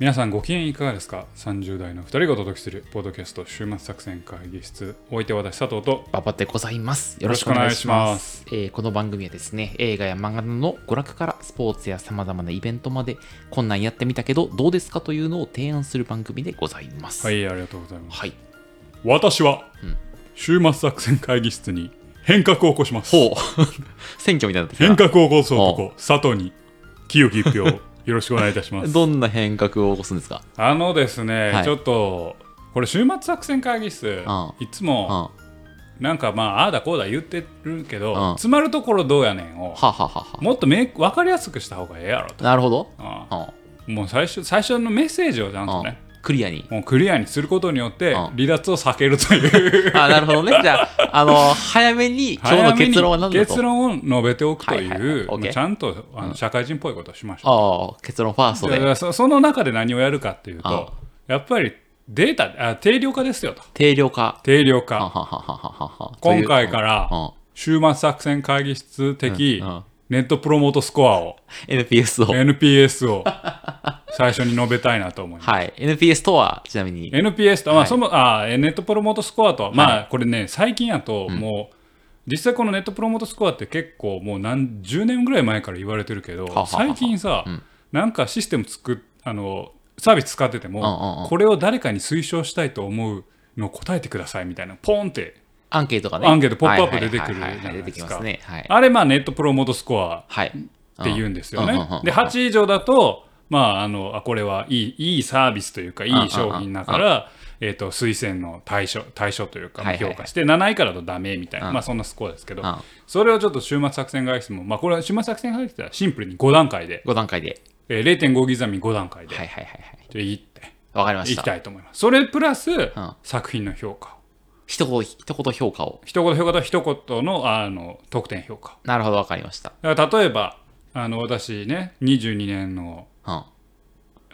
皆さんご機嫌いかがですか ?30 代の2人がお届けするポッドキャスト週末作戦会議室お相手は私佐藤とババでございます。よろしくお願いしま。ますえーこの番組はですね、映画や漫画の娯楽からスポーツや様々なイベントまで、こんなんやってみたけどどうですかというのを提案する番組でございます。はいありがとうございますはい。私は、週末作戦会議室に変革を起こしますほう。選挙みたいになってきた変革を起こす男佐藤に清き一票をよろしくお願いいたしますどんな変革を起こすんですか？あのですね、はいちょっとこれ週末作戦会議室、いつうもん。なんかまあああだこうだ言ってるけど、うん詰まるところどうやねんをはははは。もっとめ分かりやすくした方がええやろと、なるほど。うんうん。もう最初最初のメッセージをちゃんとね、クリアに。もうクリアにすることによってうん。離脱を避けるという。あ、なるほどね。じゃあ、あの、早めに今日の結論は何だと？結論を述べておくという、はいはいはい。OK まあちゃんとあの社会人っぽいことをしましょああ、結論ファースう、トで。でそその中で何をやるかっていうあとやっぱりデータあ定量化ですよと。定量化。定量は化。ははははは。今回からうん。週末作戦会議室的うんうんネットプロモートスコアを NPS を。NPS を最初に述べたいなと思います。はい。NPS とは、ちなみに。NPS と、まあ、はいそのあネットプロモートスコアとは、まあこれね最近やともう、実際このネットプロモートスコアって結構もう何十年ぐらい前から言われてるけどははは最近さ、うんなんかシステム作っあのサービス使ってても、うんうんうんこれを誰かに推奨したいと思うのを答えてくださいみたいなポンってアンケートがね。アンケートポップアップ出てくるじゃないですか出てきますね。はい。あれまあネットプロモートスコアはい。って言うんですよね。で8以上だと、まあ、あのあこれはいいいいサービスというかいい商品だから、えー、と推薦の対象対象というか評価して、7位からだとダメみたいな、うんまあ、そんなスコアですけど、うんそれをちょっと週末作戦会議室も、まあ、これは週末作戦会議室はシンプルに5段階で、5段階で。えー、0.5刻み5段階で、はいはいはいはい。でいっていきわかりました。たいと思います。それプラス、ん作品の評価を一言、一言評価を。一言評価と一言のあの得点評価なるほど、わかりました。だから例えばあの私ね22年のうん。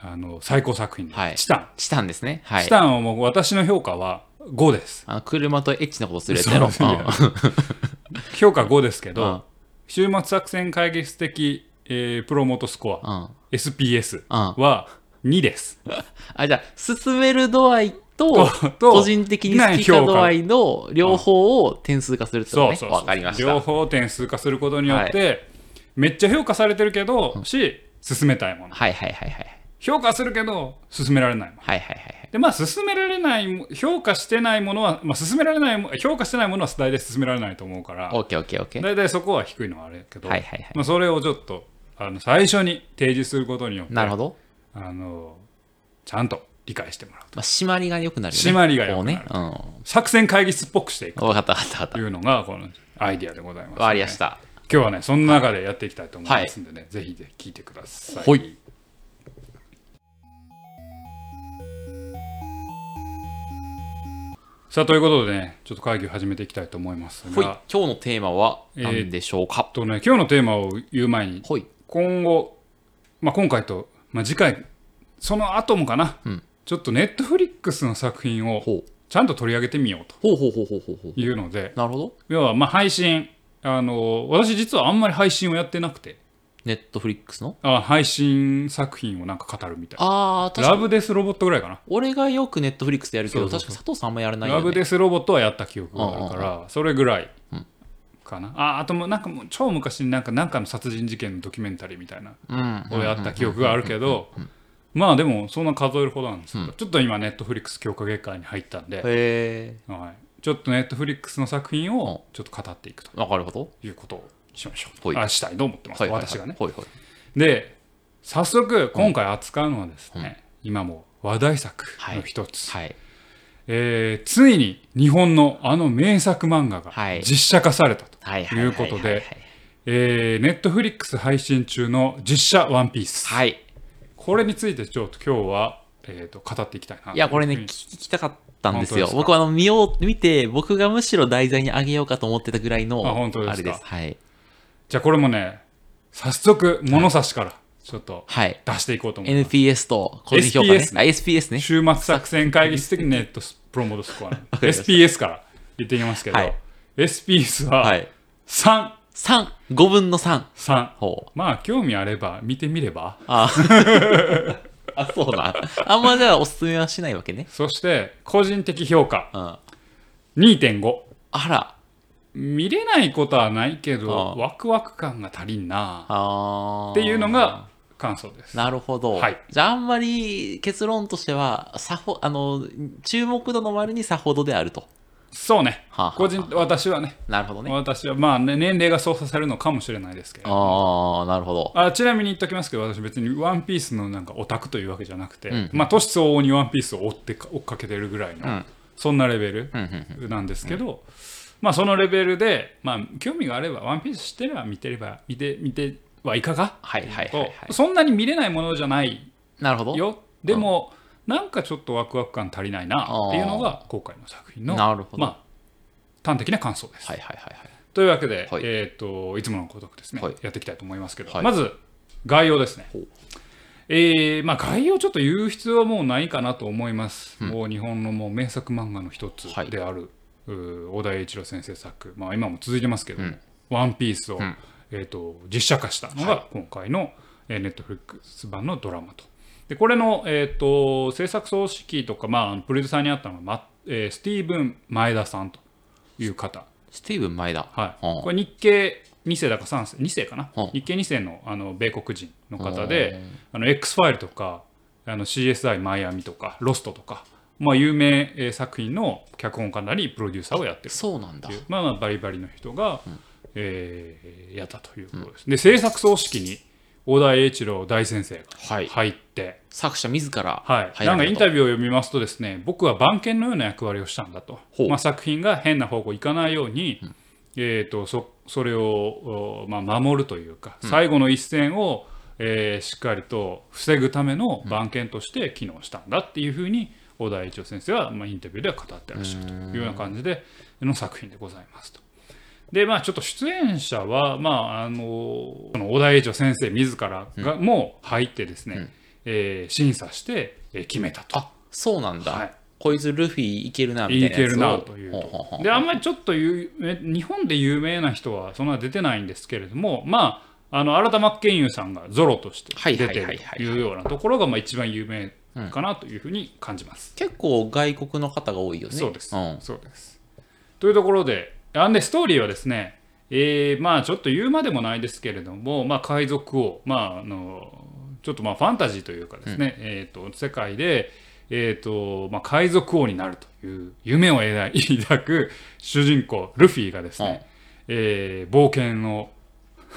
あの最高作品で、はいチタンチタンですね。はい。チタンはもう私の評価は5です。あの車とエッチなことするやつやろ。評価5ですけど、うん週末作戦会議室的、えープロモートスコア、うん。うん。SPS うんは2です。あ、じゃあ、進める度合いと、と個人的に好きか度合いの両方を点数化するってことね。そうそうそうわかりました。両方点数化することによって、めっちゃ評価されてるけど、し進めたいものはいはいはいはい。評価するけど進められないものはいはいはいはい。でまあ進められないも評価してないものは、まあ、進められないも評価してないものは大体進められないと思うからオッケーオッケーオッケー。大体そこは低いのはあれやけど、はいはいはいまあ、それをちょっとあの最初に提示することによってなるほど。あのちゃんと理解してもらうと。まあ、締まりが良くなるよね。締まりが良くなる。こうね。作戦会議室っぽくしていく。かったわかったわかった。というのがこのアイディアでございます、わかりました。今日はねその中でやっていきたいと思いますんでね、ぜひぜひ聞いてください、はい。さあということでねちょっと会議を始めていきたいと思いますが、今日のテーマは何でしょうか、とね今日のテーマを言う前に。今後、まあ、今回と、まあ、次回その後もかな、うんちょっとネットフリックスの作品を。ちゃんと取り上げてみようと。いうので。要はまあ配信あの私実はあんまり配信をやってなくてネットフリックスの？あ配信作品をなんか語るみたいなあ。ラブデスロボットぐらいかな俺がよくネットフリックスでやるけど、確か佐藤さんあんまやらないよね。ラブデスロボットはやった記憶があるからそれぐらいうんかなああともうなんかもう超昔になんかなんかの殺人事件のドキュメンタリーみたいなうん。をやった記憶があるけどまあでもそんな数えるほどなんですけど、ちょっと今ネットフリックス強化月間に入ったんで。はい、ちょっとネットフリックスの作品をちょっと語っていくと。わかるほど。いうことをしましょう、はい。あしたいと思ってます、はいはいはい。私がね。ほいほい。で早速今回扱うのはですね、今も話題作の一つ、はい。えーついに日本のあの名作漫画がはい。実写化されたとはいうことでネットフリックス配信中の実写ワンピース、はい。これについてちょっと今日は、えー、と語っていきたいないいや、これね、うん聞きたかったんですよ。僕はあの、見よう、見て、僕がむしろ題材にあげようかと思ってたぐらいの、あ本当ですれです。はい。じゃあこれもね早速物差しからちょっとはい。出していこうと思います、NPS と個人評価ね。SPS あ、SPS ね。週末作戦会議室的ネットプロモートスコア SPS から言っていきますけど、はい SPS ははい。3、3、5分の3。3ほう。まあ興味あれば見てみればあ あ、そうなん。あんまじゃあおすすめはしないわけね。そして個人的評価うん。あ2.5ら。見れないことはないけどワクワク感が足りんなあーっていうのが感想ですなるほど。はいじゃああんまり結論としては、さほ、あの、注目度の割にさほどであると。そうね。はあはあ個人私はね。なるほどね。私はまあ、ね、年齢が操作されるのかもしれないですけどああ、なるほど。あちなみに言っときますけど私別にワンピースのなんかオタクというわけじゃなくて、うんまあ年相応にワンピースを追ってか追っかけてるぐらいの、うん。そんなレベルうんうんなんですけど、まあそのレベルで、まあ、興味があればワンピース知ってれば見てれば見て見てはいかが？はいはいはいはい。そんなに見れないものじゃないなるほど。よでも、なんかちょっとワクワク感足りないなっていうのが今回の作品のなるほど。まあ端的な感想です。はいはいはいはい。というわけで、はいえっ、といつものごとくですね、はいやっていきたいと思いますけど、はいまず概要ですね。えーまあ、概要ちょっと言う必要はもうないかなと思います。もう日本のもう名作漫画の一つはいである、うー小田栄一郎先生作、まあ、今も続いてますけど、うんワンピースを、んえー、と実写化したのが今回の、えー、ネットフリックス版のドラマと。でこれの、えー、と制作総指揮とか、まあ、プロデューサーにあったのが、まえースティーブン・前田さんという方。スティーブン前田。はい、はあこれ日系2世だか3世2世かな、はあ日系2世のあの米国人の方で、あの X ファイルとかあの CSI マイアミとかロストとか、まあ、有名えー作品の脚本家なりプロデューサーをやってる。そうなんだ。まあ、まあバリバリの人が、えーやったということです。で制作総指揮に小田栄一郎大先生がはい。入って、作者自らはい、なんかインタビューを読みますとですね僕は番犬のような役割をしたんだと。まあ、作品が変な方向行かないように、えー、とそそれを、おまあ、守るというか、最後の一線を、えーしっかりと防ぐための番犬として機能したんだっていうふうに小田栄一郎先生は、まあ、インタビューでは語ってらっしゃるというような感じでの作品でございますと。でまあちょっと出演者は、まあ、あのこの小田栄一郎先生自らが、も入ってですね、えー審査して、えー決めたと。あ、そうなんだ。はいこいつルフィいけるなみたいなやつをいけるなというとであんまりちょっと有名日本で有名な人はそんな出てないんですけれどもまああの新田真剣佑さんがゾロとしてはい出てるというようなところがまあ一番有名かなというふうに感じます。結構外国の方が多いよね。そうです、んそうです。というところであんでストーリーはですね、えーまあちょっと言うまでもないですけれども、まあ、海賊王、まあ、あのちょっとまあファンタジーというかですね、えー、と世界で、えーとまあ、海賊王になるという夢を抱く 主人公ルフィがですね、えー冒険の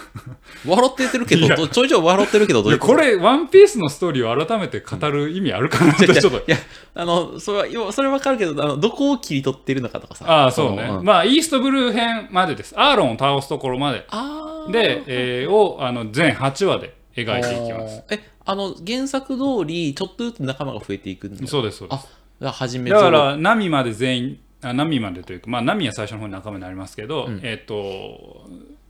笑ってるけど、ちょいちょい笑ってるけど、どういうこれ「ワンピースのストーリーを改めて語る意味あるかなといやいちょっと。やいや、あの、それは、今それわかるけど、あの、どこを切り取ってるのかとかさ。ああそうね、のん。まあイーストブルー編までです。アーロンを倒すところまで。で、えーをあの全8話で描いていきます。え、あの、原作通り、ちょっとずつ仲間が増えていくんだ。そうですそうです。あ、が初めだからナミまで全員あナミまでというかまあナミは最初の方に仲間になりますけど、うん。えっ、と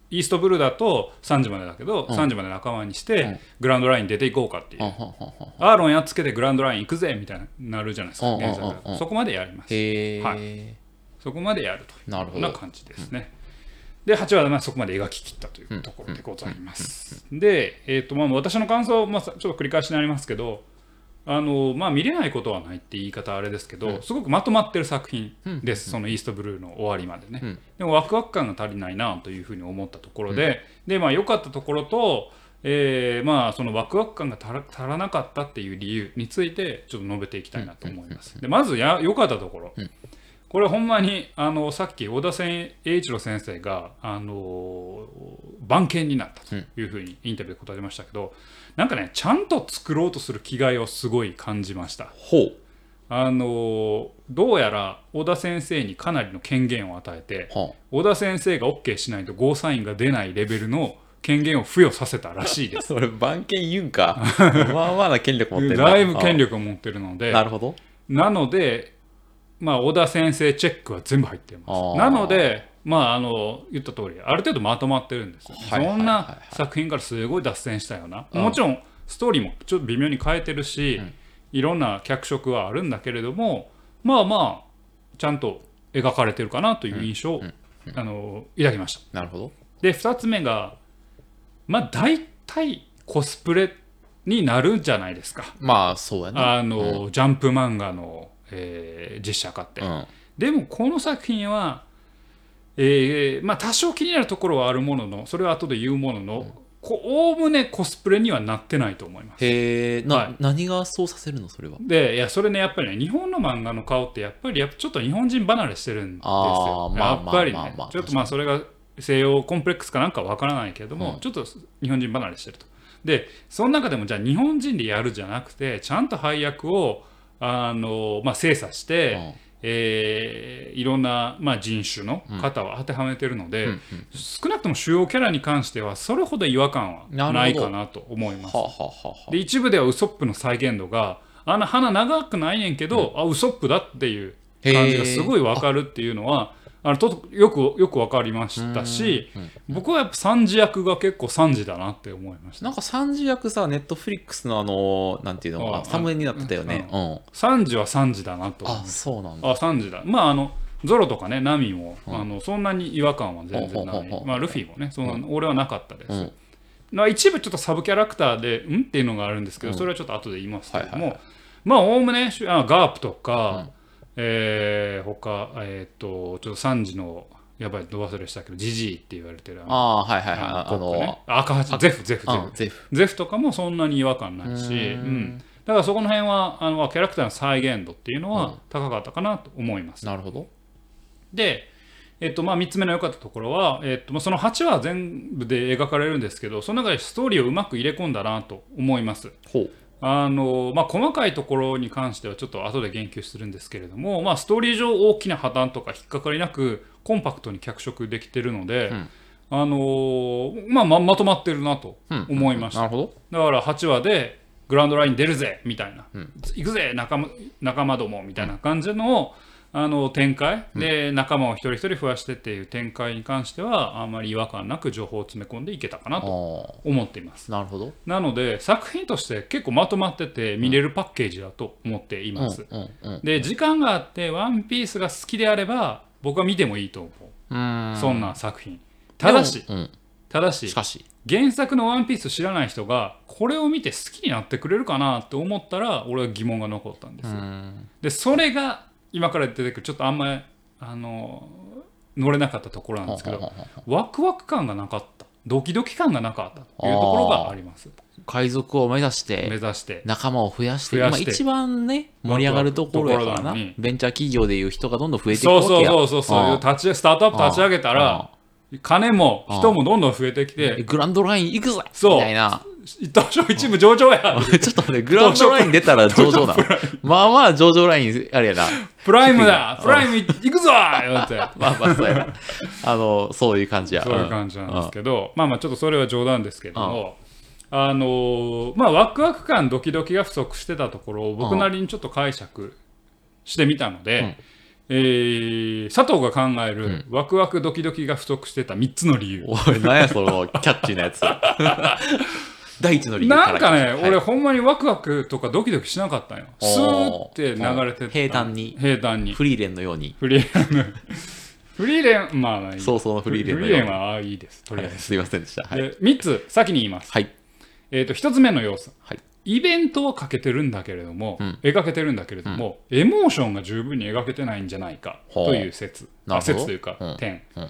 イーストブルーだと3時までだけど、うん。3時まで仲間にして、うん。グラウンドラインに出ていこうかっていう、あはんアーロンやっつけてグラウンドライン行くぜみたいになるじゃないですか、うん原作だとうんうんうんそこまでやります。はそこまでやるとなるほど。こんな感じですね。で8話でまあそこまで描き切ったというところでございます。で、えーとまあ、私の感想、まあ、さちょっと繰り返しになりますけどあの、まあ、見れないことはないって言い方はあれですけど、すごくまとまってる作品です、そのイーストブルーの終わりまでね。うん。でもワクワク感が足りないなというふうに思ったところで、でまあ良かったところと、えーまあそのワクワク感が足らなかったっていう理由についてちょっと述べていきたいなと思います。でまずや良かったところ、うん。これほんまにあのさっき小田千栄一郎先生があの番犬になったというふうにインタビューで答えましたけど、なんかねちゃんと作ろうとする気概をすごい感じました。ほう。あのどうやら小田先生にかなりの権限を与えては小田先生が OK しないとゴーサインが出ないレベルの権限を付与させたらしいであ、す。それ、番犬言うんか。まあまあな権力持ってるな。だいぶ権力を持ってるのあでなるほど。なので、まあ、小田先生チェックは全部入ってます。なので、まあ、あの言った通りある程度まとまってるんですよ、ねそんな作品からすごい脱線したような、うん。もちろんストーリーもちょっと微妙に変えてるし、うん。いろんな脚色はあるんだけれどもまあまあちゃんと描かれてるかなという印象を、あの抱きました。なるほど。で2つ目がまあ大体コスプレになるんじゃないですか。まあそうやね。あの、ジャンプ漫画の、えー実写化って。うん。でもこの作品は、えーまあ多少気になるところはあるもののそれは後で言うもののこおおむねコスプレにはなってないと思います。へえ、な、はい何がそうさせるのそれは？でいやそれねやっぱりね日本の漫画の顔ってやっぱりやっぱちょっと日本人離れしてるんですあよ。ーまあやっぱりねまあまあまあちょっとまあそれが西洋コンプレックスかなんかわからないけれども、うんちょっと日本人離れしてると。でその中でもじゃあ日本人でやるじゃなくてちゃんと配役をあの、まあ、精査して、うんえーいろんな、まあ、人種の方を当てはめてるので、うんうん少なくとも主要キャラに関してはそれほど違和感はないかなと思います。はあ、はあはで一部ではウソップの再現度があの鼻長くないねんけど、あウソップだっていう感じがすごい分かるっていうのはあのとよくよく分かりましたし、うんうん僕はやっぱ三次役が結構三次だなって思いました。なんか三次役さ、ネットフリックスのあの、なんていうのサムネになってたよね。うん。三次は三次だなとあ、そうなんだ。あ三次だまああのゾロとかねナミも、あのそんなに違和感は全然ない。まあルフィもねそんな、俺はなかったです、うん。まあ、一部ちょっとサブキャラクターでん？っていうのがあるんですけど、それはちょっと後で言いますけども、まあおおむねしあガープとか、えー、他えっ、とちょっと3時のやばいど忘れしたけどジジイって言われてるあのあはいはいはい。ああのねの、赤八ゼフゼフゼフあゼフ。ゼフとかもそんなに違和感ないし、うんだからそこの辺はあのキャラクターの再現度っていうのは高かったかなと思います。なるほど。で、えっとまあ、3つ目の良かったところは、えっとまあ、その8話全部で描かれるんですけどその中でストーリーをうまく入れ込んだなと思います。あのまあ、細かいところに関してはちょっと後で言及するんですけれども、まあ、ストーリー上大きな破綻とか引っかかりなくコンパクトに脚色できてるので、うん。あのまあ、ままとまってるなとうん。思いました、なるほど。だから8話でグランドライン出るぜみたいな、うん。行くぜ仲間仲間どもみたいな感じの,、あの展開、で仲間を一人一人増やしてっていう展開に関してはあんまり違和感なく情報を詰め込んでいけたかなとあ思っていますあ、なるほど。なので作品として結構まとまってて見れるパッケージだと思っています。で時間があって「ワンピースが好きであれば僕は見てもいいと思う、うん。そんな作品ただし。ただししかし、原作の「ワンピース知らない人がこれを見て好きになってくれるかなって思ったら俺は疑問が残ったんです。でそれが今から出てくるちょっとあんまりあの乗れなかったところなんですけどワクワク感がなかった。ドキドキ感がなかったというところがあります。う海賊を目指し目て、指して。仲間を増やして、一番ね、盛り上がるところやからな。ベンチャー企業でいう人がどんどん増えていくそうそうわけや。そうそうそういう。あ立ちスタートアップ立ち上げたら金も人もどんどん増えてきて。えグランドライン行くぞそう。みたいな。東証一部上場や。ちょっと待って、グランドライン出たら 上場なの？まあまあ上場ライン、あれやな。プライムだ。プライム行くぞ言われて。まあまあそうやな。あの、そういう感じや。そういう感じなんですけど、まあまあちょっとそれは冗談ですけども、あのーまあワクワク感ドキドキが不足してたところを僕なりにちょっと解釈してみたので、えー佐藤が考えるワクワクドキドキが不足してた3つの理由、おい、なんやそのキャッチーなやつ。第一の理由なんかね、はい。俺ほんまにワクワクとかドキドキしなかったんよ。スーって流れてた平坦に。平坦に。フリーレンの。ように。フリーレンフリーレンまあまあい。い早々のフリーレンフリーのように。レンはあいいです。とりあえず、すいませんでした。はい。で3つ先に言います。はい。えー、と1つ目の要素、はい。イベントはかけてるんだけれども、うん。描けてるんだけれども、エモーションが十分に描けてないんじゃないかという説。あなるほど。説というか、うん。点、うん。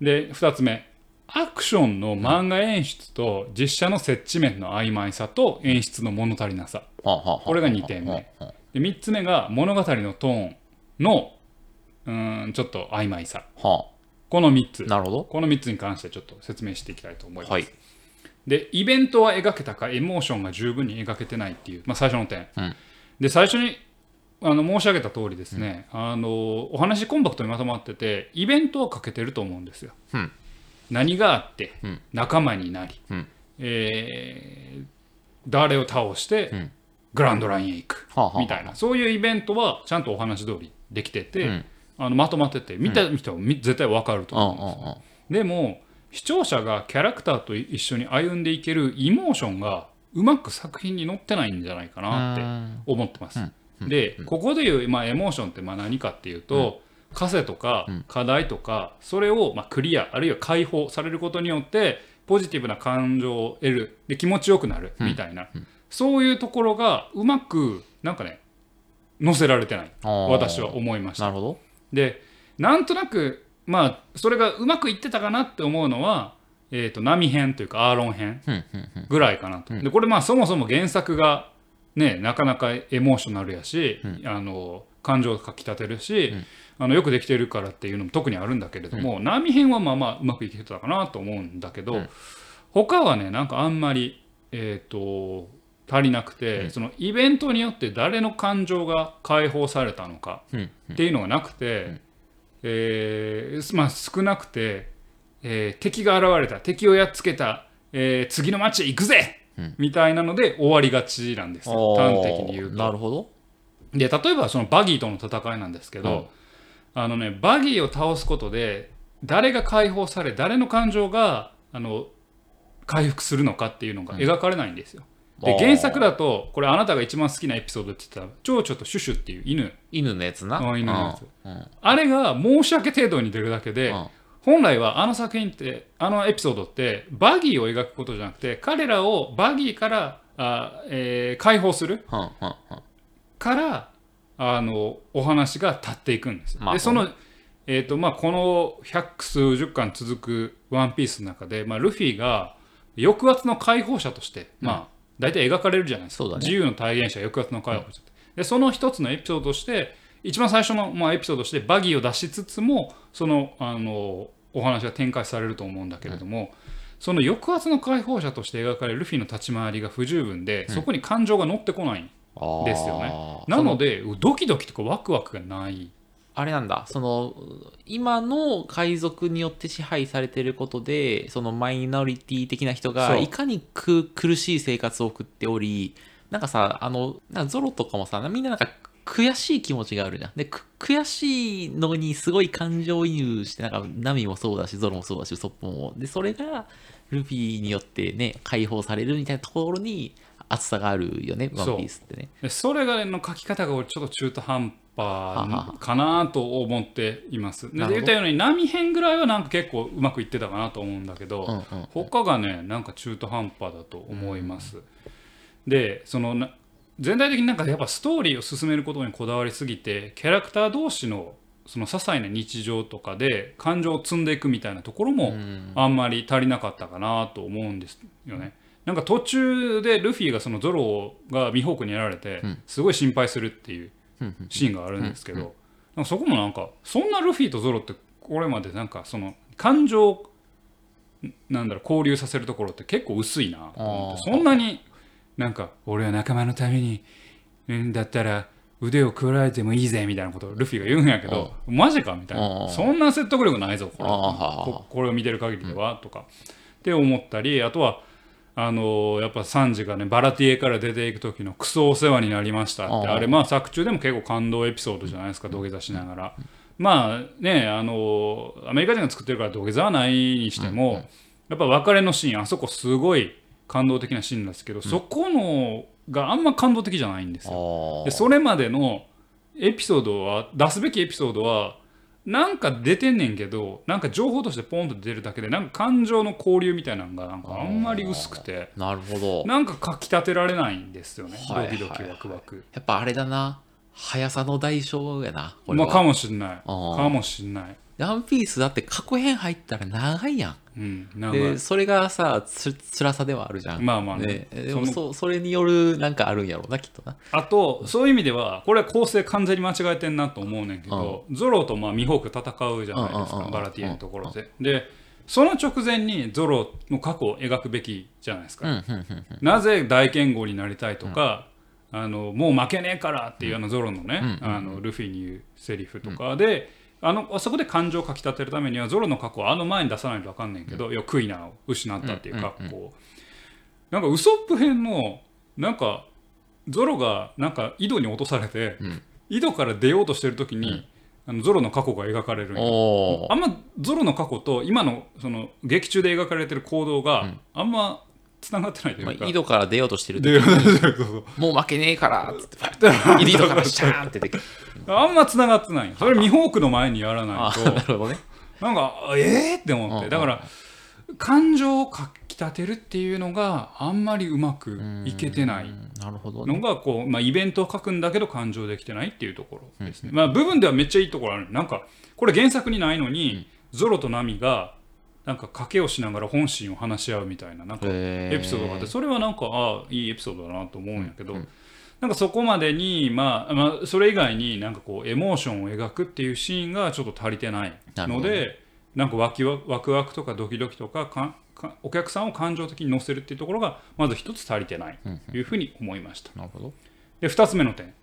で2つ目アクションの漫画演出と実写の接地面の曖昧さと演出の物足りなさ。これが二点目。で3つ目が物語のトーンのうーんちょっと曖昧さ。はこの3つ。あなるほど。この3つに関してちょっと説明していきたいと思います。はい。でイベントは描けたかエモーションが十分に描けてないっていう、まあ、最初の点、うん。で最初にあの申し上げた通りですね、あのお話コンパクトにまとまっててイベントはかけてると思うんですよ、うん何があって、うん。仲間になり、うん。えー誰を倒して、うん。グランドラインへ行くみたいな。そういうイベントはちゃんとお話通りできてて、うん。あのまとまってて見た人はみ絶対わかるとうん思うんですでも視聴者がキャラクターと一緒に歩んでいけるイモーションがうまく作品に乗ってないんじゃないかなって思ってます。でここでいう、まあ、エモーションってまあ何かっていうと、枷とか課題とかそれをまあクリアあるいは解放されることによってポジティブな感情を得る。で気持ちよくなるみたいな、そういうところがうまくなんかね載せられてない。私は思いました。なるほど。でなんとなくまあそれがうまくいってたかなって思うのは、えー、と波編というかアーロン編ぐらいかなと、でこれまあそもそも原作がねなかなかエモーショナルやし、あの感情をかきたてるし、あのよくできてるからっていうのも特にあるんだけれども、波編はまあまあうまくいけてたかなと思うんだけど、他はねなんかあんまりえっ、と足りなくて、そのイベントによって誰の感情が解放されたのかうん。っていうのがなくて、えーまあ、少なくて、えー敵が現れた敵をやっつけた、えー次の街へ行くぜ、みたいなので終わりがちなんですよ。端的に言うと。なるほどで例えばそのバギーとの戦いなんですけど、あのね、バギーを倒すことで誰が解放され誰の感情があの回復するのかっていうのが描かれないんですよ。であー。原作だとこれあなたが一番好きなエピソードって言ったら蝶々とシュシュっていう犬。犬のやつな。あ犬のやつ。うんうん。あれが申し訳程度に出るだけで、うん。本来はあの作品ってあのエピソードってバギーを描くことじゃなくて彼らをバギーからあ、えー解放する。うんうんうんからあのお話が立っていくんです。まあでその、えーとまあ、この百数十巻続く「ワンピースの中で、まあ、ルフィが抑圧の解放者として、まあ、大体描かれるじゃないですか、ね。自由の体現者抑圧の解放者って、でその一つのエピソードとして一番最初の、まあ、エピソードとしてバギーを出しつつもそのあのお話が展開されると思うんだけれども、その抑圧の解放者として描かれるルフィの立ち回りが不十分で、そこに感情が乗ってこないですよね。そなのでドキドキとかワクワクがない。あれなんだ。その今の海賊によって支配されてることでそのマイノリティ的な人がいかにく苦しい生活を送っておりなんかさあのなんかゾロとかもさみんななんか悔しい気持ちがあるじゃん。でく悔しいのにすごい感情移入してなんかナミもそうだしゾロもそうだしウソップも。でそれがルフィによってね解放されるみたいなところに熱さがあるよねワンピースってね。でそれがの書き方が俺ちょっと中途半端かなと思っています。で言ったように波編ぐらいはなんか結構うまくいってたかなと思うんだけど、うんうん他がねなんか中途半端だと思います、でそのな全体的になんかやっぱストーリーを進めることにこだわりすぎてキャラクター同士のその些細な日常とかで感情を積んでいくみたいなところもあんまり足りなかったかなと思うんですよね。なんか途中でルフィがそのゾロがミホークにやられてすごい心配するっていうシーンがあるんですけどなんかそこもなんかそんなルフィとゾロってこれまでなんかその感情をなんだろう交流させるところって結構薄いなと思ってそんなになんか俺は仲間のためにうんだったら腕を食られてもいいぜみたいなことをルフィが言うんやけどマジかみたいあなー。そんな説得力ないぞこれ。これを見てる限りではとか。って思ったりあとはあのやっぱサンジがねバラティエから出ていく時のクソお世話になりましたってあれまあ作中でも結構感動エピソードじゃないですか土下座しながら。まあねあのアメリカ人が作ってるから土下座はないにしてもやっぱ別れのシーンあそこすごい感動的なシーンなんですけどそこのがあんま感動的じゃないんですよ。あ。でそれまでのエピソードは出すべきエピソードはなんか出てんねんけどなんか情報としてポンと出るだけでなんか感情の交流みたいなのがなんかあんまり薄くてなるほど。なんかかきたてられないんですよねはいドキドキワクワク。やっぱあれだな。速さの代償やなまあかもしんない。かもしんない。ワンピースだって過去編入ったら長いやん。うん、なんかでそれがさつ辛さではあるじゃん。まあまあね。ねでもそのそそれによるなんかあるんやろうなきっとな。あとそういう意味ではこれは構成完全に間違えてんなと思うねんけど、ゾロとまあミホーク戦うじゃないですうんうんうんかバラティエのところで。でその直前にゾロの過去を描くべきじゃないですか。うんうんうんなぜ大剣豪になりたいとか、あのもう負けねえからっていうようなゾロのね、あのルフィに言うセリフとかで、あのあそこで感情をかきたてるためにはゾロの過去をあの前に出さないと分かんないけど、いやクイナを失ったっていう格好、なんかウソップ編のなんかゾロがなんか井戸に落とされて、井戸から出ようとしてる時に、あのゾロの過去が描かれるあんまゾロの過去と今のその劇中で描かれてる行動があんまつながってないといまあ、うか、井戸から出ようとしてるもう負けねえからっつって井戸からシャーンって出てあんまつながってない。それミホークの前にやらないあとなるほどね。なんかええー、って思って。だから感情をかきき立てるっていうのがあんまりうまくいけてない。のね。がこう、まあ、イベントを書くんだけど感情できてないっていうところですね、まあ部分ではめっちゃいいところある。なんかこれ原作にないのに、ゾロとナミがなんか賭けをしながら本心を話し合うみたいななんかエピソードがあってそれはなんかああいいエピソードだなと思うんやけど、なんかそこまでに、まあ、まあそれ以外になんかこうエモーションを描くっていうシーンがちょっと足りてないのでなんかワキワワクワクとかドキドキとかかかお客さんを感情的に乗せるっていうところがまず一つ足りてないというふうに思いました。なるほど。で2つ目の点、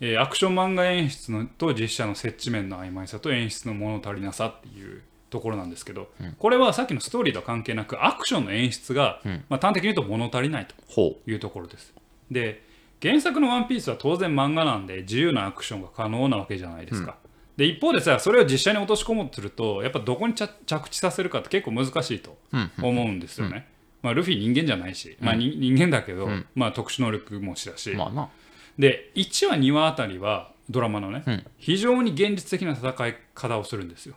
えーアクション漫画演出のと実写の接地面の曖昧さと演出の物足りなさっていうところなんですけど、これはさっきのストーリーとは関係なくアクションの演出が、まあ、端的に言うと物足りないとほいうところです。で原作の「ワンピースは当然漫画なんで自由なアクションが可能なわけじゃないですか。で一方でさそれを実写に落とし込もうとするとやっぱどこに着着地させるかって結構難しいとうん思うんですよね。まあ、ルフィ人間じゃないし、まあ、に人間だけど、まあ、特殊能力持ちだし、う。まあな。で1話2話あたりはドラマのね、うん非常に現実的な戦い方をするんですよ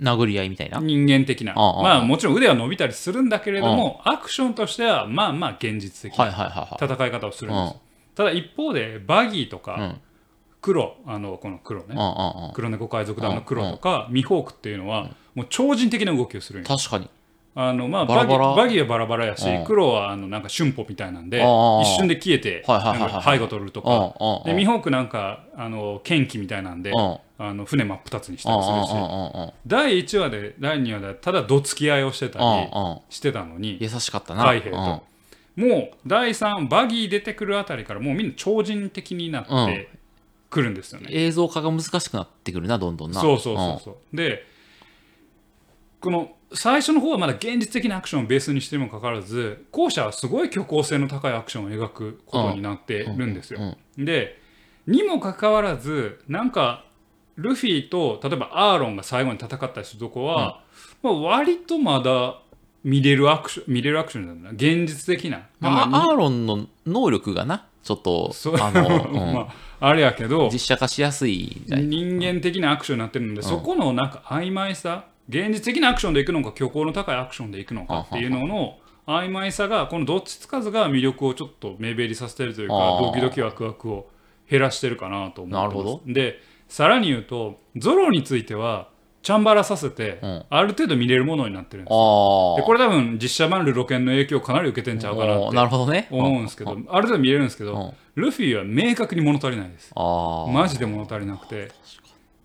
殴り合いみたいな？人間的な。まあもちろん腕は伸びたりするんだけれどもアクションとしてはまあまあ現実的はいな。戦い方をするんです、ただ一方でバギーとかうん。黒あのこの黒ね。黒猫海賊団の黒とかミホークっていうのはもう超人的な動きをするんよ確かに。あのまあバギーはバラバラやしうん。黒はあのなんか春歩みたいなんで一瞬で消えて背後取るとか。でミホークなんかあの剣気みたいなんでうんあの船真っ二つにしたうんりするし第1話で第2話でただどつき合いをしてたり。してたのに優しかったな。海兵ともう第3バギー出てくるあたりからもうみんな超人的になってくるんですよね。映像化が難しくなってくるな、どんどんな。そうそうそうそう。でこの最初の方はまだ現実的なアクションをベースにしてもかかわらず後者はすごい虚構性の高いアクションを描くことになってるんですよ。でにもかかわらずなんかルフィと例えばアーロンが最後に戦ったりするとこは、まあ、割とまだ見れるアクション見れるアクションなんだな。現実的な。まあ、アーロンの能力がな、ちょっとあの、うん。まあ、あれやけど実写化しやすい。人間的なアクションになってるので、そこのなんか曖昧さ現実的なアクションでいくのか虚構の高いアクションでいくのかっていうのの曖昧さがこのどっちつかずが魅力をちょっと目減りさせてるというかドキドキワクワクを減らしてるかなと思ってます。なるほでさらに言うとゾロについてはチャンバラさせて、うんある程度見れるものになってるんですよあでこれ多分実写版ルロケンの影響をかなり受けてんちゃうかなあ。ってなるほどね。思うんですけど、ある程度見れるんですけど、うんルフィは明確に物足りないです。マジで物足りなくて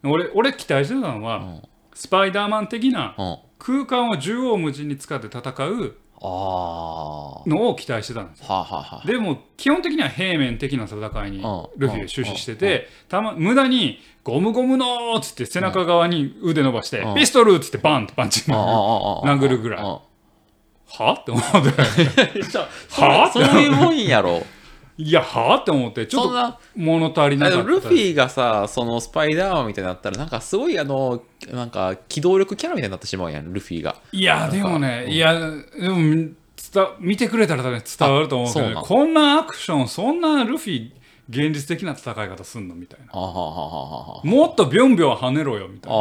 俺俺期待してたのは、んスパイダーマン的なうん。空間を縦横無尽に使って戦う。のを期待してたんですよ。はあ、はあはあ、でも基本的には平面的な戦いにうんルフィは終始しててたま無駄にゴムゴムのーっつって背中側に腕伸ばしてうん。ピストルっつってバンってパンチ殴るぐらい。うん。は？って思って。は？そういうもんやろ。いやはって思ってちょっと物足りなかった。ルフィがさ、そのスパイダーマンみたいになったら、なんかすごいあの、なんか機動力キャラみたいになってしまうやん、ルフィが。いやでもね、いやでも伝見てくれたら、ね、伝わると思うけど、ね、こんなアクションそんなルフィ現実的な戦い方すんのみたいな。もっとビョンビョン跳ねろよみたい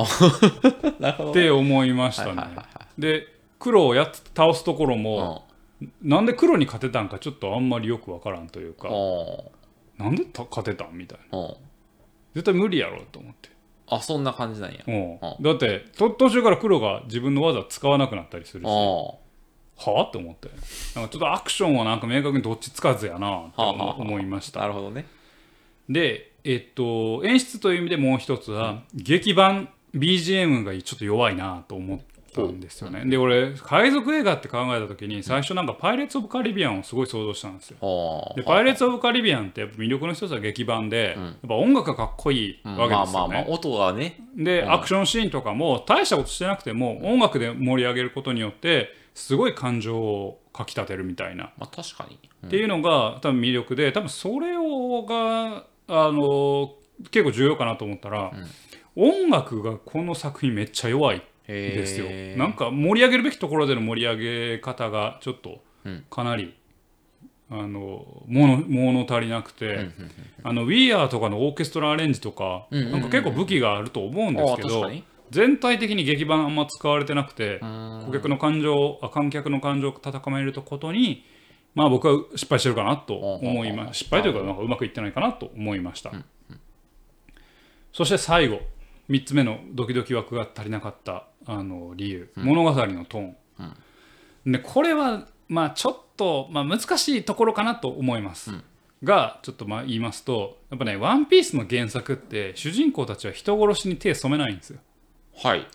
な。って思いましたね、はいはいはいはで黒をやっ倒すところうも、なんで黒に勝てたんかちょっとあんまりよくわからんというか、んなんでた勝てたんみたいな。うんうん絶対無理やろと思って、あそんな感じなんや。うん。うだってと途中から黒が自分の技使わなくなったりするし。はあ。あ？って思って。なんかちょっとアクションはなんか明確にどっちつかずやなってはあはあ思いました。なるほどね。でえっと演出という意味でもう一つは、劇版 BGM がちょっと弱いなと思ったんですよね。で俺海賊映画って考えた時に最初なんか「パイレーツ・オブ・カリビアン」をすごい想像したんですよ。あで「パイレーツ・オブ・カリビアン」ってやっぱ魅力の一つは劇版で、やっぱ音楽がかっこいいうん。わけまあですよね、まあまあ音がね。で、アクションシーンとかも大したことしてなくても音楽で盛り上げることによってすごい感情をかきたてるみたいな、まあ確かに。っていうのが多分魅力で多分それをがあの結構重要かなと思ったら、音楽がこの作品めっちゃ弱いですよ。へー。なんか盛り上げるべきところでの盛り上げ方がちょっとうん。かなり、あの物物足りなくて、あの We Are とかのオーケストラアレンジとか、うんうんうん。なんか結構武器があると思うんですけど全体的に劇版あんま使われてなくてうん顧客の感情あ観客の感情を高めることにまあ僕は失敗してるかなと思います。失敗というかなんかうまくいってないかなと思いました、そして最後3つ目のドキドキ枠が足りなかったあの理由、物語のトーン、でこれはまあちょっと、まあ、難しいところかなと思います、がちょっとまあ言いますとやっぱね「ワンピースの原作って主人公たちは人殺しに手染めないんですよ。はい。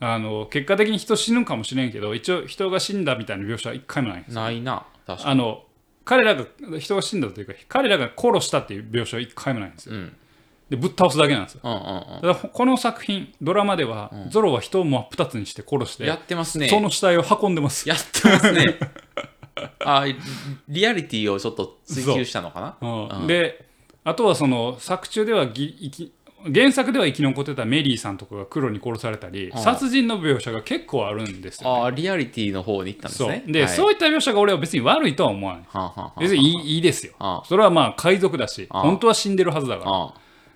あの結果的に人死ぬかもしれんけど一応人が死んだみたいな描写は一回もないんですないな確かあの彼らが人が死んだというか彼らが殺したっていう描写は一回もないんですよ、にうんでぶっ倒すだけなんですよ。うんうんうん。だこの作品ドラマでは、ゾロは人を真っ二つにして殺してやってますね。その死体を運んでます。やってますね。あリリアリティをちょっと追求したのかな？うん。であとはその作中ではぎ生き原作では生き残ってたメリーさんとかが黒に殺されたり、ん。殺人の描写が結構あるんですよ、ね。あリアリティの方に行ったんですそう。ねで、はい。そういった描写が俺は別に悪いとは思わない。別にいいいいですよ。あそれはまあ海賊だしあ本当は死んでるはずだから。あ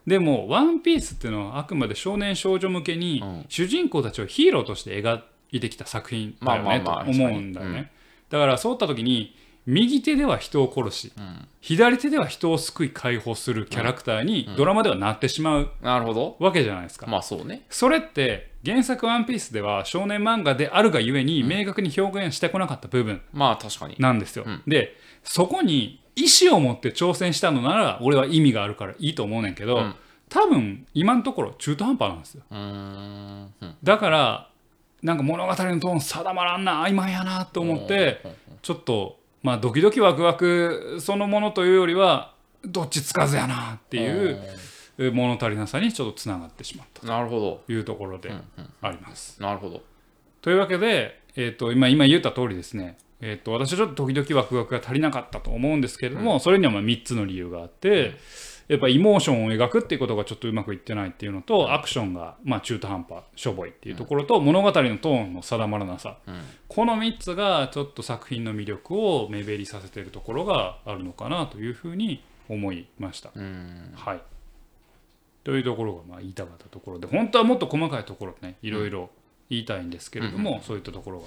でも「ワンピースっていうのはあくまで少年少女向けにうん。主人公たちをヒーローとして描いてきた作品だよねと思うんだよ確ねだからそういった時に右手では人を殺しうん。左手では人を救い解放するキャラクターにドラマではなってしまうなるほど。わけじゃないですか。まあそうね。それって原作「ワンピースでは少年漫画であるがゆえに明確に表現してこなかった部分まあ確かに。なんですよ。うん。でそこに意思を持って挑戦したのなら俺は意味があるからいいと思うねんけど、うん。多分今のところ中途半端なんですよ。うーん。うん。だからなんか物語のトーン定まらんな曖昧やなと思ってちょっとまあドキドキワクワクそのものというよりはどっちつかずやなっていうえ物足りなさにちょっとつながってしまったなるほど。というところであります。なるほど。というわけで、えー、と今今言った通りですね、えー、と私はちょっと時々ワクワクが足りなかったと思うんですけれども、それにはまあ3つの理由があって、やっぱイモーションを描くっていうことがちょっとうまくいってないっていうのと、アクションがまあ中途半端しょぼいっていうところと、物語のトーンの定まらなさ、うん。この3つがちょっと作品の魅力を目減りさせているところがあるのかなというふうに思いました。うん。はい。というところがまあ言いたかったところで、本当はもっと細かいところね、いろいろ言いたいんですけれども、そういったところ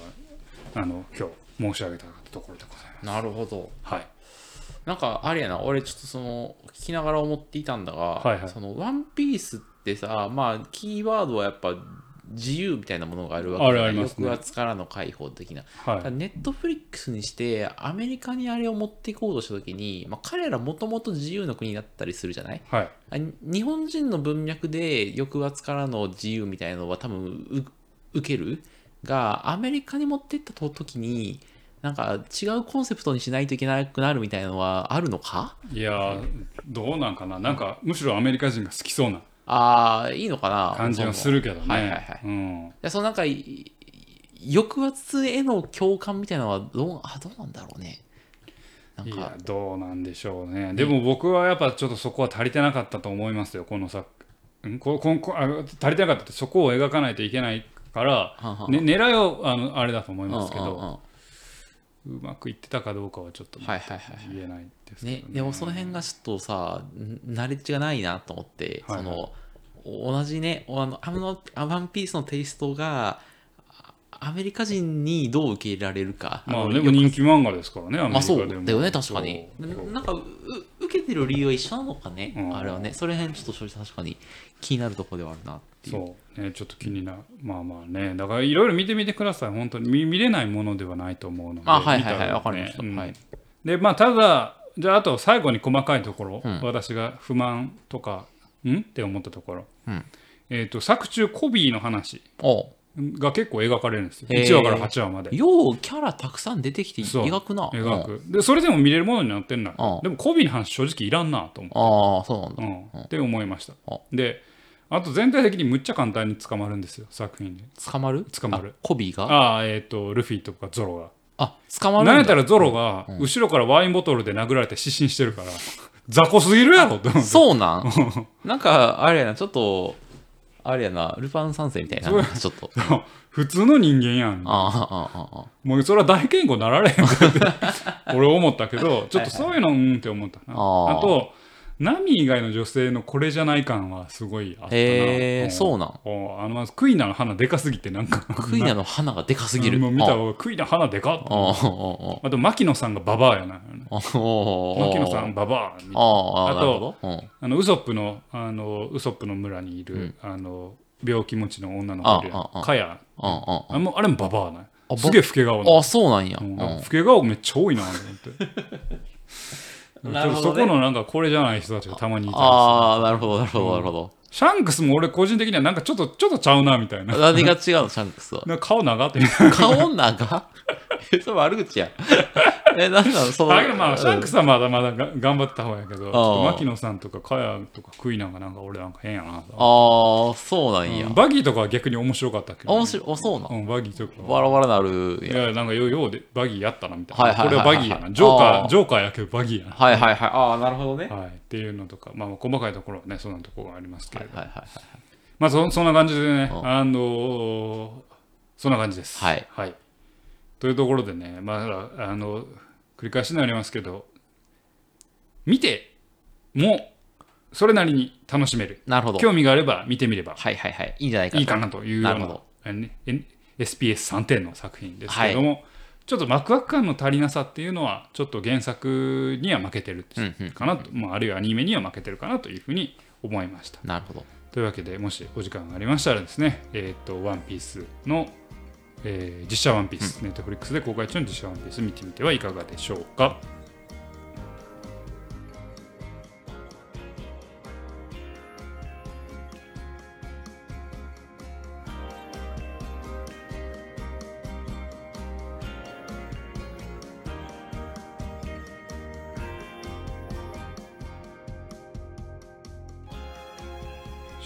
があの今日申し上げたところでございます。なるほどはい。なんかあれやな俺ちょっとその聞きながら思っていたんだが、はいはいそのワンピースってさまあキーワードはやっぱ自由みたいなものがあるわけあるありますね抑圧からの解放的なはい。ネットフリックスにしてアメリカにあれを持っていこうとした時に、まあ、彼らもともと自由の国だったりするじゃない？はい。あ日本人の文脈で抑圧からの自由みたいなのは多分う受ける？がアメリカに持っていった時になんか違うコンセプトにしないといけなくなるみたいなのはあるのか？いやー、どうなんかな、なんかむしろアメリカ人が好きそうなああいいのかな？感じがするけどね。はいはいはい。うん。いやそのなんかい抑圧への共感みたいなのはどうあどうなんだろうね。なんか。いや、どうなんでしょうね。でも僕はやっぱちょっとそこは足りてなかったと思いますよ、この作。ん？こここあ足りてなかったってそこを描かないといけないから、ね、狙いはあのあれだと思いますけど、うまくいってたかどうかはちょっとはいはいはい言えないですけどね、でもその辺がちょっとさんナレッジがないなと思って、はいはい。その同じねあのあのあワンピースのテイストがあアメリカ人にどう受け入れられるか。まあのでも人気漫画ですからね、アメまあそうリカでも。だよね確かに。なんかう受けてる理由は一緒なのかね、うん。あれはね。それ辺ちょっと正直確かに気になるところではあるなっていう。そう。ね、ちょっと気になる。まあまあね、だからいろいろ見てみてください。本当に。見見れないものではないと思うので。あはいはいはい。ね。わかりました。うん。はい。で、まあただ、じゃああと最後に細かいところ、うん。私が不満とか、ん？って思ったところ。うん。えっ、と、作中コビーの話。おが結構描かれるんですよ。へー。1話から8話まで。ようキャラたくさん出てきて描くな。描うんく。で、それでも見れるものになってんなうん。でもコビーの話正直いらんなと思って。ああそうなんだ、うん、って思いました。あ。で、あと全体的にむっちゃ簡単に捕まるんですよ、作品で。捕まる？捕まるあコビーが？ああ、えっ、と、ルフィとかゾロが。あ捕まるんだなんやったらゾロがうん後ろからワインボトルで殴られて失神してるから、雑魚すぎるやろって。そうなん？なんか、あれやな、ちょっと、あれやな、ルパン三世みたいな、ちょっと。普通の人間やん。ああ、ああ、あもうそれは大健康なられへんって俺思ったけど、ちょっとそういうのうんって思ったな。あと、ナミ以外の女性のこれじゃない感はすごいあったな。へえそうなん。おあのクイナの花でかすぎてなんか。クイナの花がでかすぎる。もう見たあわ。クイナ花でかっ。あと牧野さんがババアやな。牧野さんババアみたいな。あとあのウソップのあのウソップの村にいる、あの病気持ちの女の子いるやんあああカヤ。あれもババアなあすげえ老け顔なああそうなんや。老け顔めっちゃ多いなと思ってなるほどね。そこのなんかこれじゃない人たちがたまにいたりああなるほどなるほどなるほど。シャンクスも俺個人的にはなんかちょっとちょっとちゃうなみたいな。何が違うのシャンクスは。顔長って顔長？え それ悪口や。ん えなんなの？そのだけどまあシャンクスはまだまだが頑張った方やけどちょっと牧野さんとかカヤとかクイナがなんか俺なんか変やなとああそうなんや。うんバギーとかは逆に面白かったけ？ど面白いあそうなん？うんバギーとか。バラバラなるいやなんかようようでバギーやったなみたいな、はいはいはいはいこれはバギーやな。ジョーカあー。ージョーカーやけどバギーやな、はいはいはい。ああなるほどね。はい、っていうのとか、まあ、細かいところはねそんなところがありますけれど、はいはいはいまあそそんな感じでね、うん。あのーそんな感じです。はい、というところでね、まあ、あの繰り返しになりますけど見てもそれなりに楽しめる。なるほど。興味があれば見てみればはいはいはい。いいんじゃないかと。いいかなというようななるほど。あのね N- SPS3 点の作品ですけれども、ちょっとワクワク感の足りなさっていうのはちょっと原作には負けてるうんうん。かなと、まあ、あるいはアニメには負けてるかなというふうに思いました。なるほど。というわけでもしお時間がありましたらですね、えっ、と、ワンピースの、えー実写ワンピース、ネットフリックスで公開中の実写ワンピース見てみてはいかがでしょうか。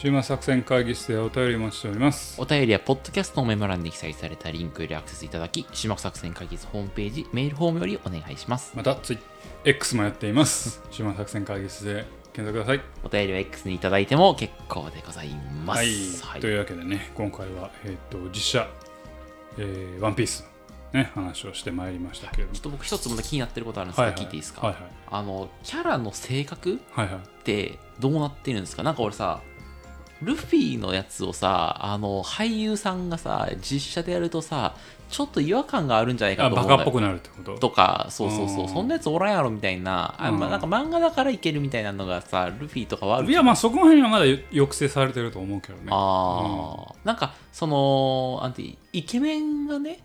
週末作戦会議室ではお便りお待ちしております。お便りはポッドキャストのメモ欄に記載されたリンクよりアクセスいただき種目作戦会議室ホームページメールフォームよりお願いします。また、ツイ X もやっています。週末作戦会議室で検索ください。お便りは X にいただいても結構でございます。はい、はい。というわけでね、今回は、えっと実写、えーワンピースの、ね、話をしてまいりましたけれども。ちょっ。と僕一つまだ気になってることあるんですけど、聞いていいですか、はいはい。あのキャラの性格はいはい。ってどうなってるんですか？なんか俺さルフィのやつをさあの俳優さんがさ実写でやるとさちょっと違和感があるんじゃないかあとバカっぽくなるってこと？とかそうそうそう。うん。そんなやつおらんやろみたいな。あ、まあ、なんか漫画だからいけるみたいなのがさルフィとかはあるいやまあそこら辺はまだ抑制されてると思うけどね。あー。なんかそのなんてイケメンがね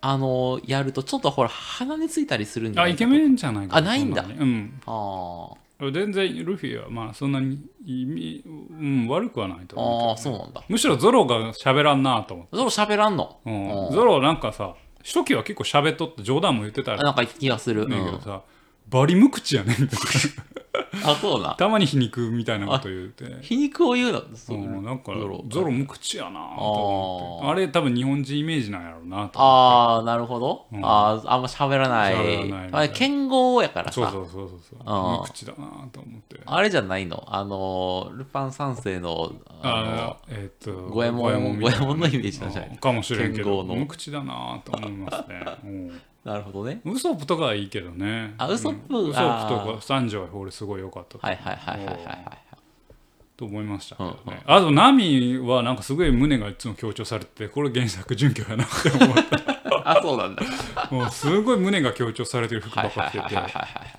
あのやるとちょっとほら鼻についたりするんじゃないあイケメンじゃないかあないんだ。そにうん。あー全然ルフィはまあそんなに意味、うん、悪くはないと思うあーそうなんだ。むしろゾロが喋らんなと思って、ゾロ喋らんの？うん。うん。ゾロなんかさ初期は結構喋っとって冗談も言ってたらあなんか気がする、うんけどさ、バリ無口やねんみたいな。あそうなたまに皮肉みたいなこと言うて。皮肉を言うのそううん、なんかゾロゾロ無口やなと思って。あれ多分日本人イメージなんやろうなああなるほど、うん。あーあんま喋らない。喋らないあれ剣豪やからさ。そうそうそうそう無口だなと思って。あれじゃないの？あのルパン三世のああえっ、と五右衛門右衛門のイメージなんじゃない？うんかもしれんけど剣豪の。無口だなと思いますね、うん。のなるほどね。ウソップとかはいいけどね。あウソップうんウソップとあか三条は俺すごい良かった。とはいはいはいはいはいはい。と思いましたけどね、うんうん。あとナミはなんかすごい胸がいつも強調されててこれ原作準拠やなって思っ あそうなんだ。たもうすごい胸が強調されてる服ばっか着てて。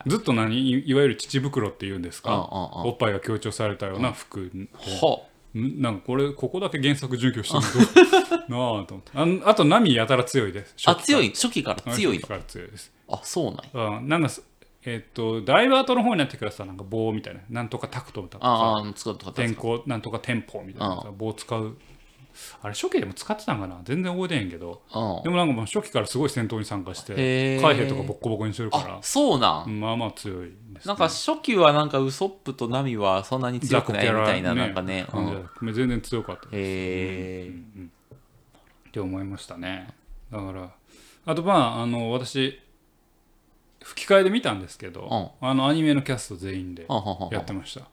ずっと何？いいわゆる乳袋っていうんですか、うんうんうん。おっぱいが強調されたような服。で、ほんなんかこれここだけ原作準拠してるとなあと思って。あんあとナミやたら強いです。あ強い？い初期から？強いの？から強いです。あそうなんや。うん。なんかすえっ、とダイバートの方になってからさなんか棒みたいな。なんとかタクトとかさ。ああ使うとか天候なんとかテンポみたいなさ。棒使うあれ初期でも使ってたんかな？全然覚えてへんけど。うん。でもなんかもう初期からすごい戦闘に参加して海兵とかボッコボコにしてるから。あそうなん、うんまあまあ強いです、ね、なんか初期はなんかウソップとナミはそんなに強くないみたいななんかね、うん。全然強かった。ですへえって思いましたね。だからあとまああの私吹き替えで見たんですけど、あのアニメのキャスト全員でやってました、あ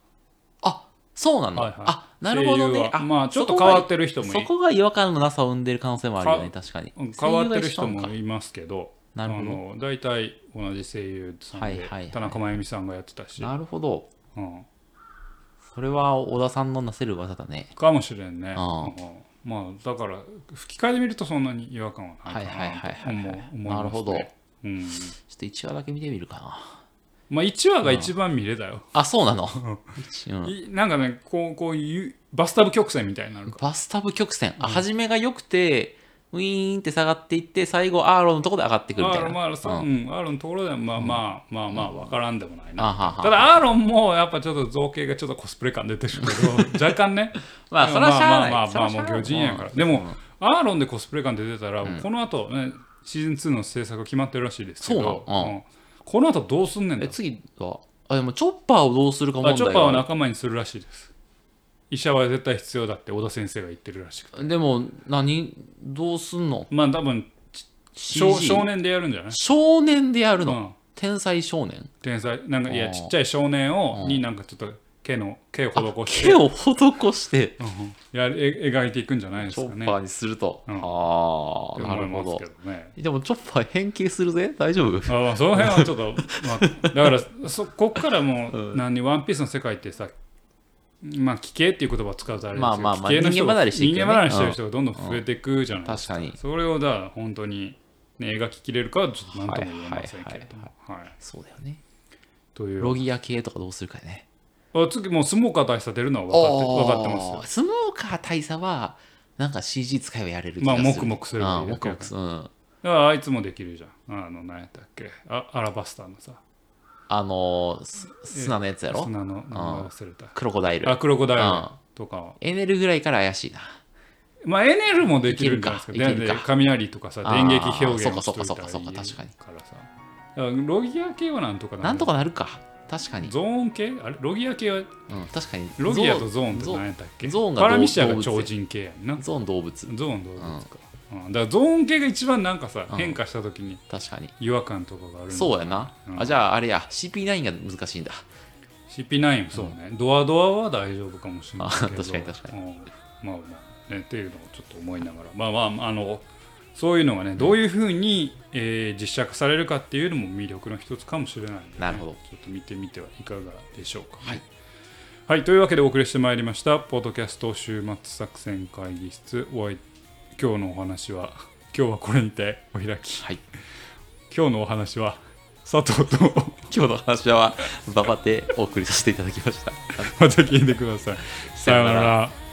そうなの、はいはい。あなるほどね。あまあちょっと変わってる人もいそこが違和感のなさを生んでる可能性もあるよね確かに。うん変わってる人もいますけどなるほど大体同じ声優さんで、はいはいはい。田中真由美さんがやってたし、なるほど。うん、それは小田さんのなせる技だね。かもしれんね、あうんまあだから吹き替えで見るとそんなに違和感はないかはいはいはいはいなと思いなるほど。うん、ちょっと1話だけ見てみるかな。まあ1話が一番見れだよ、あ、そうなの？一うん。いなんかねこうこういうバスタブ曲線みたいになるかバスタブ曲線？あ、初めが良くて、ウィーンって下がっていって、最後、アーロンのところで上がってくるみたいな。らアーロンまあそうん。ん、アーロンのところではまあまあ、まあまあ分からんでもないな、ただアーロンもやっぱちょっと造形がちょっとコスプレ感出てるけど 若干ね。まあそれはしゃあない。まあまあまあもう巨人やから、うん。でも、アーロンでコスプレ感出てたら、この後ねシーズン2の制作が決まってるらしいですけど。そうこの後どうすんねんだ？え、次は、あ、でもチョッパーをどうするか問題あチョッパーは仲間にするらしいです。医者は絶対必要だって小田先生が言ってるらしくて。る。でも、何、どうすんの？まあ多分少少年でやるんじゃない？少年でやるの、うん。天才少年？天才なんかいやちっちゃい少年をうん。になんかちょっと毛の毛を施して。毛を施して。うんうん。や描いていくんじゃないですかね。チョッパーにすると、うん。ああなるほど。ねでもチョッパー変形するぜ。大丈夫？あまあその辺はちょっと、まあ、だからそこっからもう、うん。何ワンピースの世界ってさまあ奇形っていう言葉を使うとあれですけど、まあまあまあ人人間離れしてね。人間離れしてる人がどんどん増えていくじゃないですか、確かに。それをだ本当に、ね、描ききれるかはちょっと何とも言えませんけれども。はいそうだよね。というロギア系とかどうするかねあ次もうスモーカー大佐出るのは分かって分かってますスモーカー大佐はなんか CG 使えばやれる気まあがする。黙々すればいいあだけやから黙々するうんだからあいつもできるじゃん。あの何やったっけ。あアラバスターのさ。あの砂のやつやろ？砂の忘れた。クロコダイル。あクロコダイル。うんとかは。エネルぐらいから怪しいな。まあエネルもできるんじゃないですか。か。雷とかさ電撃表現といたらいいそうかそうかそうか確かに。からさ。ロギア系はなんとかなんとかかなるか確かに。ゾーン系？あれ？ロギア系は？うん確かに。ロギアとゾーンってゾ何やったっけ？ゾーンがパラミシアが動物。超人系やんな。ゾーン動物。ゾーンどうですか、うん、だからゾーン系が一番なんかさ、うん。変化した時に確かに。違和感とかがあるそうやな、うん。あじゃああれや。CP9 が難しいんだ。CP9 もそうね、ドアドアは大丈夫かもしれないけど。あ確かに確かに。うん。まあまあねっていうのをちょっと思いながら。まあまああのそういうのがねどういうふうに、えー実写化されるかっていうのも魅力の一つかもしれないのでね、なるほど。ちょっと見てみてはいかがでしょうか、はい。はい、というわけでお送りしてまいりましたポッドキャスト週末作戦会議室。お今日のお話は 今日はこれにてお開き。はい。今日のお話は佐藤と 今日の話はババでお送りさせていただきました。また聞いてください。さようなら